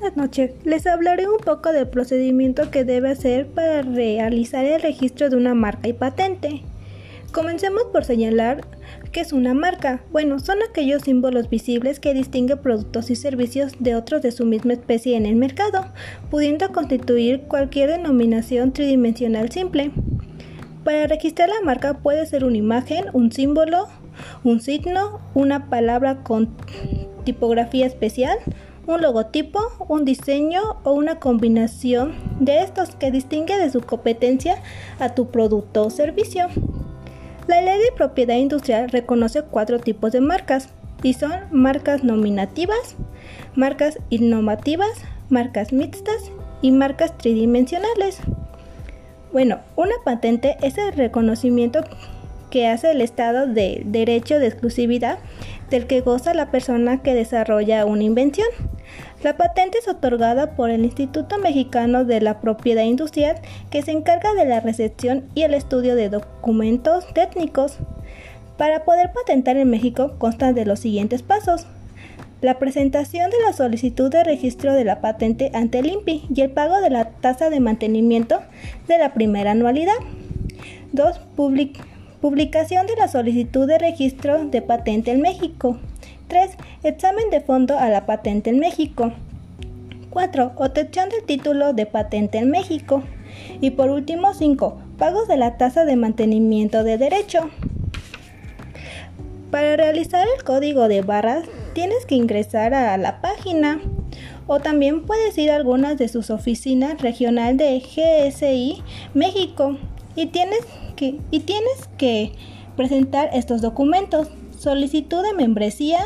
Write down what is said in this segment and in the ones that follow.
Buenas noches. Les hablaré un poco del procedimiento que debe hacer para realizar el registro de una marca y patente. Comencemos por señalar qué es una marca. Bueno, son aquellos símbolos visibles que distinguen productos y servicios de otros de su misma especie en el mercado, pudiendo constituir cualquier denominación tridimensional simple. Para registrar la marca puede ser una imagen, un símbolo, un signo, una palabra con tipografía especial, un logotipo, un diseño o una combinación de estos que distingue de su competencia a tu producto o servicio. La ley de propiedad industrial reconoce cuatro tipos de marcas y son marcas nominativas, marcas innovativas, marcas mixtas y marcas tridimensionales. Bueno, una patente es el reconocimiento que hace el Estado de derecho de exclusividad del que goza la persona que desarrolla una invención. La patente es otorgada por el Instituto Mexicano de la Propiedad Industrial que se encarga de la recepción y el estudio de documentos técnicos. Para poder patentar en México consta de los siguientes pasos. La presentación de la solicitud de registro de la patente ante el INPI y el pago de la tasa de mantenimiento de la primera anualidad. 2. Publicación de la solicitud de registro de patente en México. 3. Examen de fondo a la patente en México. 4. Obtención del título de patente en México. Y por último, 5. Pagos de la tasa de mantenimiento de derecho. Para realizar el código de barras tienes que ingresar a la página o también puedes ir a algunas de sus oficinas regional de GSI México y tienes que, y tienes que presentar estos documentos. Solicitud de membresía,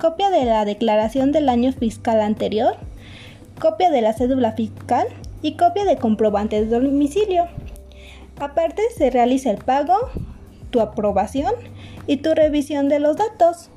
copia de la declaración del año fiscal anterior, copia de la cédula fiscal y copia de comprobante de domicilio. Aparte se realiza el pago, tu aprobación y tu revisión de los datos.